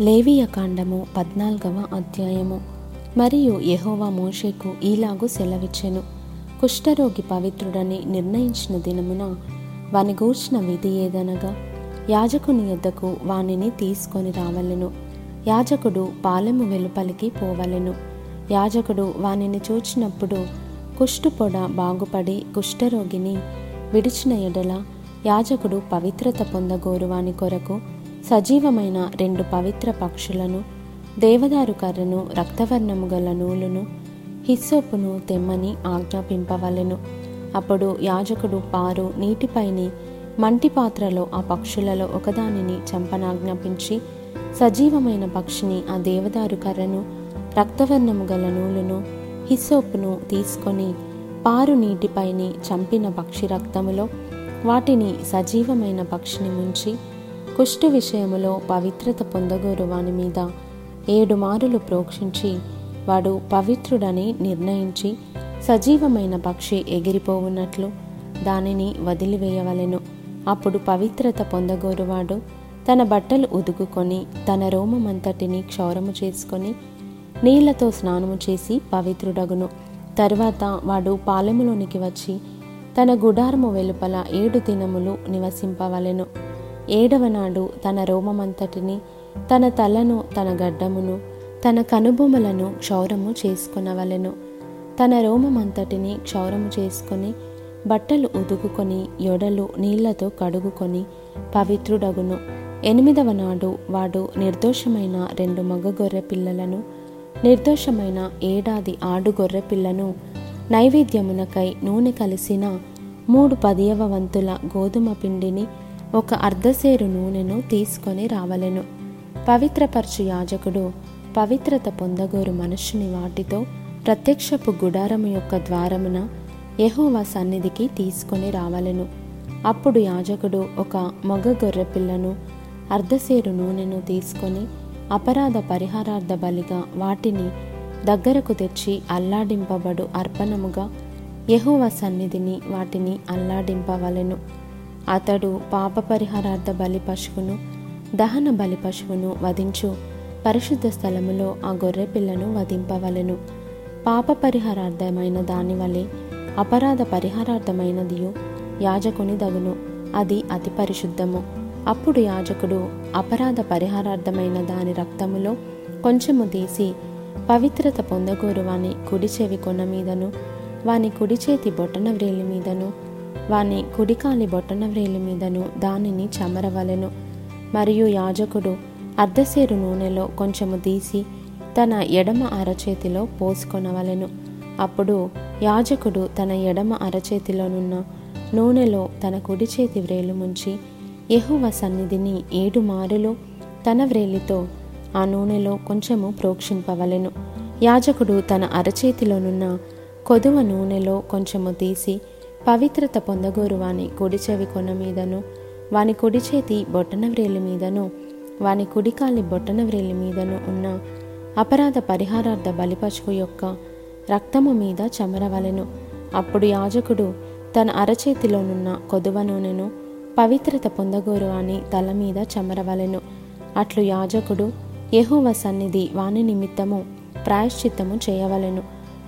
లేవియ కాండము పద్నాలుగవ అధ్యాయము. మరియు యహోవా మోషేకు ఈలాగు సెలవిచ్చెను. కుష్ఠరోగి పవిత్రుడని నిర్ణయించిన దినమున వాని గూర్చిన విధి ఏదనగా యాజకుని యొద్దకు వానిని తీసుకొని రావలెను. యాజకుడు పాలెము వెలుపలికి పోవలెను. యాజకుడు వానిని చూచినప్పుడు కుష్టు పొడ బాగుపడి కుష్ఠరోగిని విడిచిన ఎడల యాజకుడు పవిత్రత పొందగోరు వాని కొరకు సజీవమైన రెండు పవిత్ర పక్షులను దేవదారు కర్రను రక్తవర్ణము గల నూలును హిస్సోపును తెమ్మని ఆజ్ఞాపింపవలెను. అప్పుడు యాజకుడు పారు నీటిపైని మంటి పాత్రలో ఆ పక్షులలో ఒకదానిని చంపనాజ్ఞాపించి సజీవమైన పక్షిని ఆ దేవదారు కర్రను రక్తవర్ణము గల నూలును హిస్సోపును తీసుకొని పారు నీటిపైని చంపిన పక్షి రక్తములో వాటిని సజీవమైన పక్షిని ముంచి కుష్టు విషయములో పవిత్రత పొందగోరు వాని మీద ఏడు మారులు ప్రోక్షించి వాడు పవిత్రుడని నిర్ణయించి సజీవమైన పక్షి ఎగిరిపోవున్నట్లు దానిని వదిలివేయవలెను. అప్పుడు పవిత్రత పొందగోరువాడు తన బట్టలు ఉదుకుకొని తన రోమమంతటిని క్షౌరము చేసుకొని నీళ్ళతో స్నానము చేసి పవిత్రుడగును. తరువాత వాడు పాలెములోనికి వచ్చి తన గుడారము వెలుపల ఏడు దినములు నివసింపవలెను. ఏడవ నాడు తన రోమమంతటిని తన తలను తన గడ్డమును తన కనుబొమలను క్షౌరము చేసుకునవలెను. తన రోమమంతటిని క్షౌరము చేసుకొని బట్టలు ఉదుకుకొని యొడలు నీళ్ళతో కడుగుకొని పవిత్రుడగును. ఎనిమిదవ నాడు వాడు నిర్దోషమైన రెండు మగ గొర్రె పిల్లలను నిర్దోషమైన ఏడాది ఆడు గొర్రె పిల్లను నైవేద్యమునకై నూనె కలిసిన మూడు పదియవ వంతుల గోధుమ పిండిని ఒక అర్ధసేరు నూనెను తీసుకొని రావలెను. పవిత్రపరచు యాజకుడు పవిత్రత పొందగోరు మనుషుని వాటితో ప్రత్యక్షపు గుడారము యొక్క ద్వారమున యెహోవా సన్నిధికి తీసుకొని రావలెను. అప్పుడు యాజకుడు ఒక మగ గొర్రె పిల్లను అర్ధసేరు నూనెను తీసుకొని అపరాధ పరిహారార్థ బలిగా వాటిని దగ్గరకు తెచ్చి అల్లాడింపబడు అర్పణముగా యహోవ సన్నిధిని వాటిని అల్లాడింపవలెను. అతడు పాప పరిహారార్థ బలి పశువును దహన బలి పశువును వధించు. పరిశుద్ధ స్థలములో ఆ గొర్రె పిల్లను వధింపవలెను. పాప పరిహారార్థమైన దాని వలె అపరాధ పరిహారార్థమైనదియు యాజకుని దగును. అది అతి పరిశుద్ధము. అప్పుడు యాజకుడు అపరాధ పరిహారార్థమైన దాని రక్తములో కొంచెము తీసి పవిత్రత పొందగోరు వాని కుడి చెవి కొన మీదను వాని కుడి చేతి బొట్టన వ్రేలి మీదను వాని కుడికాలి బొట్టన వ్రేలి మీదను దానిని చమరవలెను. మరియు యాజకుడు అర్ధసేరు నూనెలో కొంచెము తీసి తన ఎడమ అరచేతిలో పోసుకొనవలెను. అప్పుడు యాజకుడు తన ఎడమ అరచేతిలోనున్న నూనెలో తన కుడి చేతి వ్రేలు ముంచి యహువ సన్నిధిని ఏడు మారులు తన వ్రేలితో ఆ నూనెలో కొంచెము ప్రోక్షింపవలెను. యాజకుడు తన అరచేతిలోనున్న కొదువ నూనెలో కొంచెము తీసి పవిత్రత పొందగోరు వాని కుడి చెవి కొన మీదను వాని కుడి చేతి బొట్టన వ్రేలి మీదను వాని కుడికాలి బొట్టన వ్రేలి మీదను ఉన్న అపరాధ పరిహారార్థ బలిపశువు యొక్క రక్తము మీద చమరవలెను. అప్పుడు యాజకుడు తన అరచేతిలోనున్న కొదువ నూనెను పవిత్రత పొందగోరు అని తల మీద చమరవలెను. అట్లు యాజకుడు యహోవ సన్నిధి వాని నిమిత్తము ప్రాయశ్చిత్తము చేయవలెను.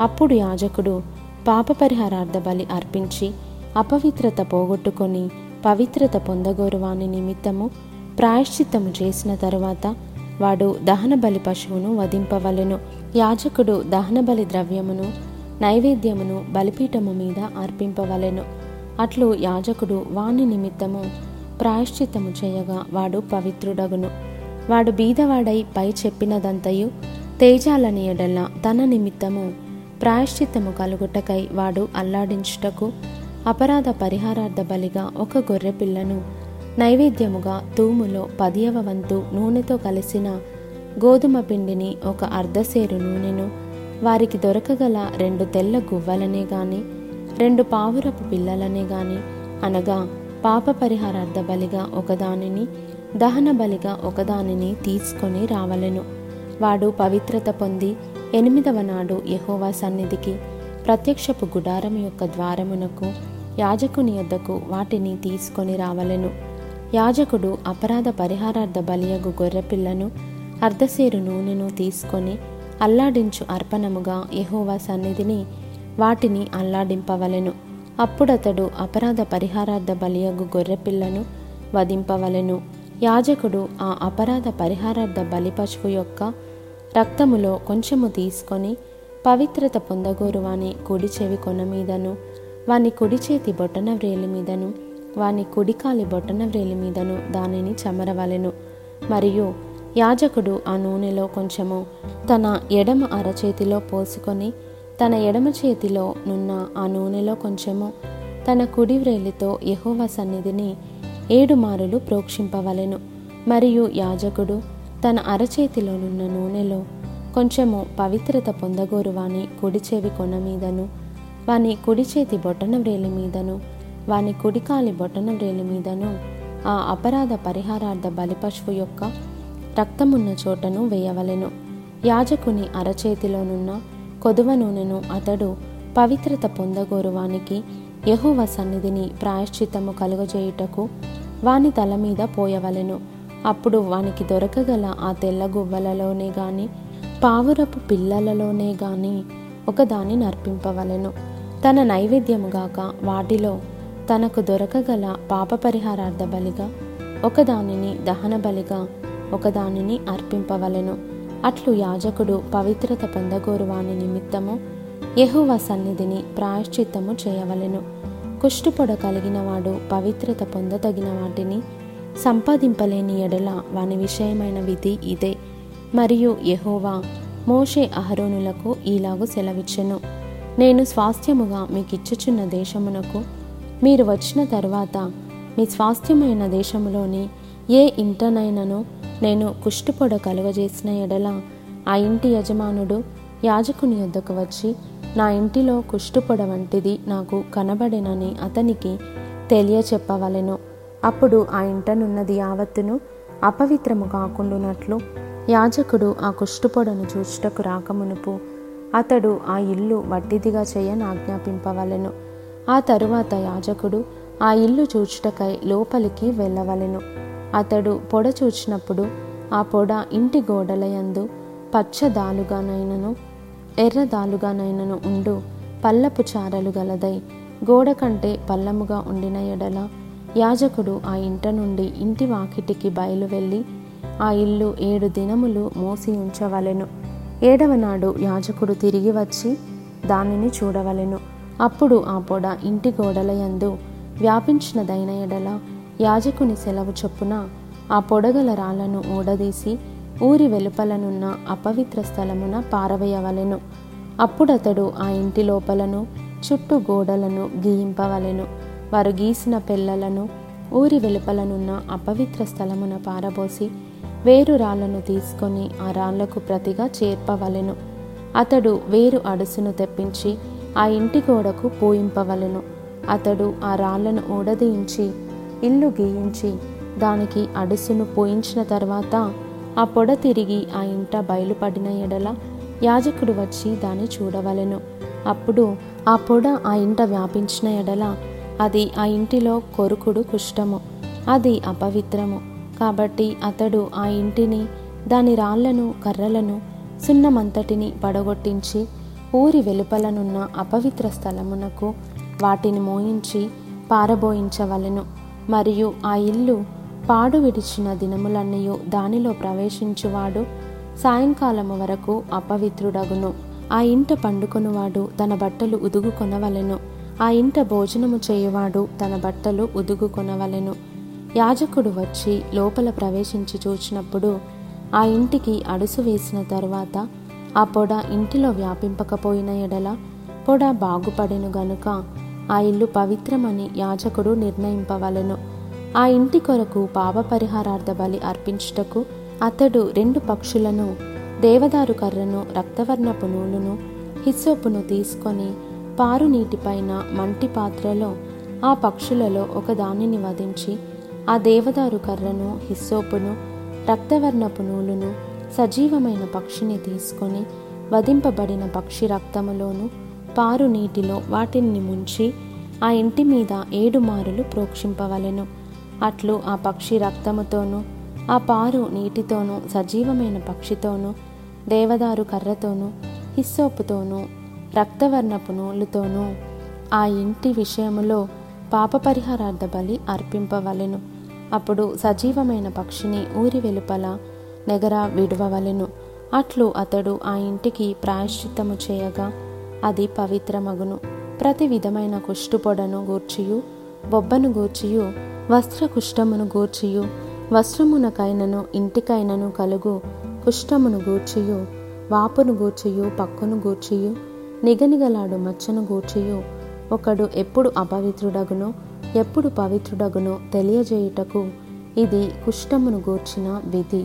అప్పుడు యాజకుడు పాప పరిహారార్థ బలి అర్పించి అపవిత్రత పోగొట్టుకొని పవిత్రత పొందగోరు వాని నిమిత్తము ప్రాయశ్చిత్తము చేసిన తరువాత వాడు దహన బలి పశువును వధింపవలెను. యాజకుడు దహన బలి ద్రవ్యమును నైవేద్యమును బలిపీఠము మీద అర్పింపవలెను. అట్లు యాజకుడు వాని నిమిత్తము ప్రాయశ్చిత్తము చేయగా వాడు పవిత్రుడగును. వాడు బీదవాడై పై చెప్పినదంతయు తేజాలని ఎడల తన నిమిత్తము ప్రాయశ్చిత్తము కలుగుటకై వాడు అల్లాడించుటకు అపరాధ పరిహారార్థ బలిగా ఒక గొర్రె పిల్లను నైవేద్యముగా తూములో పదియవ వంతు నూనెతో కలిసిన గోధుమ పిండిని ఒక అర్ధసేరు నూనెను వారికి దొరకగల రెండు తెల్ల గువ్వలనే గాని రెండు పావురపు పిల్లలనే గాని అనగా పాప పరిహారార్థ బలిగా ఒకదానిని దహన బలిగా ఒకదానిని తీసుకొని రావలెను. వాడు పవిత్రత పొంది ఎనిమిదవ నాడు యహోవా సన్నిధికి ప్రత్యక్షపు గుడారం యొక్క ద్వారమునకు యాజకుని యొద్దకు వాటిని తీసుకొని రావలెను. యాజకుడు అపరాధ పరిహారార్థ బలియగు గొర్రెపిల్లను అర్ధసేరు నూనెను తీసుకొని అల్లాడించు అర్పణముగా యహోవా సన్నిధిని వాటిని అల్లాడింపవలెను. అప్పుడతడు అపరాధ పరిహారార్థ బలియగు గొర్రెపిల్లను వధింపవలెను. యాజకుడు ఆ అపరాధ పరిహారార్థ బలిపశువు యొక్క రక్తములో కొంచెము తీసుకొని పవిత్రత పొందగోరు వాని కుడి చెవి కొన మీదను వాని కుడి చేతి బొటన వ్రేలి మీదను వాని కుడికాలి బొటన వ్రేలి మీదను దానిని చమరవలెను. మరియు యాజకుడు ఆ నూనెలో కొంచెము తన ఎడమ అరచేతిలో పోసుకొని తన ఎడమ చేతిలో నున్న ఆ నూనెలో కొంచెము తన కుడి వ్రేలితో యహోవ సన్నిధిని ఏడు మారులు ప్రోక్షింపవలెను. మరియు యాజకుడు తన అరచేతిలోనున్న నూనెలో కొంచెము పవిత్రత పొందగోరు వాని కుడి చెవి కొన మీదను వాని కుడి చేతి బొటన వ్రేలి మీదను వాని కుడికాలి బొటన వ్రేలి మీదను ఆ అపరాధ పరిహారార్థ బలిపశువు యొక్క రక్తమున్న చోటను వేయవలెను. యాజకుని అరచేతిలోనున్న కొదువ నూనెను అతడు పవిత్రత పొందగోరు వానికి సన్నిధిని ప్రాయశ్చిత్తము కలుగజేయుటకు వాని తల మీద పోయవలెను. అప్పుడు వానికి దొరకగల ఆ తెల్ల గువ్వలలోనే గాని పావురపు పిల్లలలోనే గాని ఒకదాని నర్పింపవలెను. తన నైవేద్యముగాక వాటిలో తనకు దొరకగల పాప పరిహారార్థ బలిగా ఒకదానిని దహన బలిగా ఒకదానిని అర్పింపవలెను. అట్లు యాజకుడు పవిత్రత పొందగోరువాని నిమిత్తము యహువ సన్నిధిని ప్రాయశ్చిత్తము చేయవలెను. కుష్టుపొడ కలిగినవాడు పవిత్రత పొందదగిన వాటిని సంపాదింపలేని ఎడల వాని విషయమైన విధి ఇదే. మరియు యహోవా మోషే అహరోనులకు ఈలాగు సెలవిచ్చెను. నేను స్వాస్థ్యముగా మీకిచ్చుచున్న దేశమునకు మీరు వచ్చిన తర్వాత మీ స్వాస్థ్యమైన దేశములోని ఏ ఇంటనైనను నేను కుష్టుపొడ కలుగజేసిన ఎడల ఆ ఇంటి యజమానుడు యాజకుని యొద్దకు వచ్చి నా ఇంటిలో కుష్టుపొడ వంటిది నాకు కనబడినని అతనికి తెలియచెప్పవలెను. అప్పుడు ఆ ఇంటనున్నది యావత్తును అపవిత్రము కాకుండునట్లు యాజకుడు ఆ కుష్టుపొడను చూచుటకు రాకమునుపు అతడు ఆ ఇల్లు వట్టిదిగా చేయని ఆజ్ఞాపింపవలెను. ఆ తరువాత యాజకుడు ఆ ఇల్లు చూచుటకై లోపలికి వెళ్ళవలెను. అతడు పొడ చూచినప్పుడు ఆ పొడ ఇంటి గోడలయందు పచ్చదాలుగానైనను ఎర్రదాలుగానైనను ఉండు పల్లపు చారలు గలదై గోడ కంటే పల్లముగా ఉండిన ఎడల యాజకుడు ఆ ఇంట నుండి ఇంటి వాకిటికి బయలు వెళ్ళి ఆ ఇల్లు ఏడు దినములు మోసి ఉంచవలెను. ఏడవ నాడు యాజకుడు తిరిగి వచ్చి దానిని చూడవలెను. అప్పుడు ఆ పొడ ఇంటి గోడలయందు వ్యాపించినదైన ఎడల యాజకుని సెలవు చొప్పున ఆ పొడగల రాళ్ళను ఊడదీసి ఊరి వెలుపలనున్న అపవిత్ర స్థలమున పారవేయవలెను. అప్పుడతడు ఆ ఇంటి లోపలను చుట్టూ గోడలను గీయింపవలెను. వారు గీసిన పిల్లలను ఊరి వెలుపలనున్న అపవిత్ర స్థలమున పారబోసి వేరు రాళ్ళను తీసుకొని ఆ రాళ్ళకు ప్రతిగా చేర్పవలెను. అతడు వేరు అడుసును తెప్పించి ఆ ఇంటి గోడకు పూయింపవలెను. అతడు ఆ రాళ్ళను ఊడదీయించి ఇల్లు గీయించి దానికి అడుసును పూయించిన తర్వాత ఆ పొడ తిరిగి ఆ ఇంట బయలుపడిన ఎడల యాజకుడు వచ్చి దాన్ని చూడవలెను. అప్పుడు ఆ పొడ ఆ ఇంట వ్యాపించిన ఎడల అది ఆ ఇంటిలో కొరుకుడు కుష్టము అది అపవిత్రము. కాబట్టి అతడు ఆ ఇంటిని దాని రాళ్ళను కర్రలను సున్నమంతటిని పడగొట్టించి ఊరి వెలుపలనున్న అపవిత్ర స్థలమునకు వాటిని మోయించి పారబోయించవలెను. మరియు ఆ ఇల్లు పాడు విడిచిన దినములన్నయు దానిలో ప్రవేశించువాడు సాయంకాలము వరకు అపవిత్రుడగును. ఆ ఇంట పండుకొనువాడు తన బట్టలు ఉదుగు కొనవలెను. ఆ ఇంట భోజనము చేయువాడు తన బట్టలు ఉదుగు కొనవలెను యాజకుడు వచ్చి లోపల ప్రవేశించి చూచినప్పుడు ఆ ఇంటికి అడుసు వేసిన తరువాత ఆ పొడ ఇంటిలో వ్యాపింపకపోయిన ఎడల పొడ బాగుపడెను గనుక ఆ ఇల్లు పవిత్రమని యాజకుడు నిర్ణయింపవలెను. ఆ ఇంటి కొరకు పాప పరిహారార్థ బలి అర్పించుటకు అతడు రెండు పక్షులను దేవదారు కర్రను రక్తవర్ణపు నూలును హిస్సోపును తీసుకొని పారు నీటిపైన మంటి పాత్రలో ఆ పక్షులలో ఒక దానిని వధించి ఆ దేవదారు కర్రను హిస్సోపును రక్తవర్ణపు నూలును సజీవమైన పక్షిని తీసుకొని వధింపబడిన పక్షి రక్తములోను పారు నీటిలో వాటిని ముంచి ఆ ఇంటి మీద ఏడు మారులు ప్రోక్షింపవలెను. అట్లు ఆ పక్షి రక్తముతోనూ ఆ పారు నీటితోనూ సజీవమైన పక్షితోనూ దేవదారు కర్రతోనూ హిస్సోపుతోనూ రక్తవర్ణపు నూలుతోనూ ఆ ఇంటి విషయములో పాపపరిహారార్థ బలి అర్పింపవలెను. అప్పుడు సజీవమైన పక్షిని ఊరి వెలుపల నెగర విడువవలెను. అట్లు అతడు ఆ ఇంటికి ప్రాయశ్చిత్తము చేయగా అది పవిత్రమగును. ప్రతి విధమైన కుష్టుపొడను గూర్చియు బొబ్బను గూర్చియు వస్త్ర కుష్టమును గూర్చియు వస్త్రమునకైనను ఇంటికైనను కలుగు కుష్టమును గూర్చియు వాపును గూర్చియు పక్కును గూర్చియు నిగనిగలాడు మచ్చను గూర్చియు. ఒకడు ఎప్పుడు అపవిత్రుడగునో ఎప్పుడు పవిత్రుడగునో తెలియజేయుటకు ఇది కుష్టమును గూర్చిన విధి.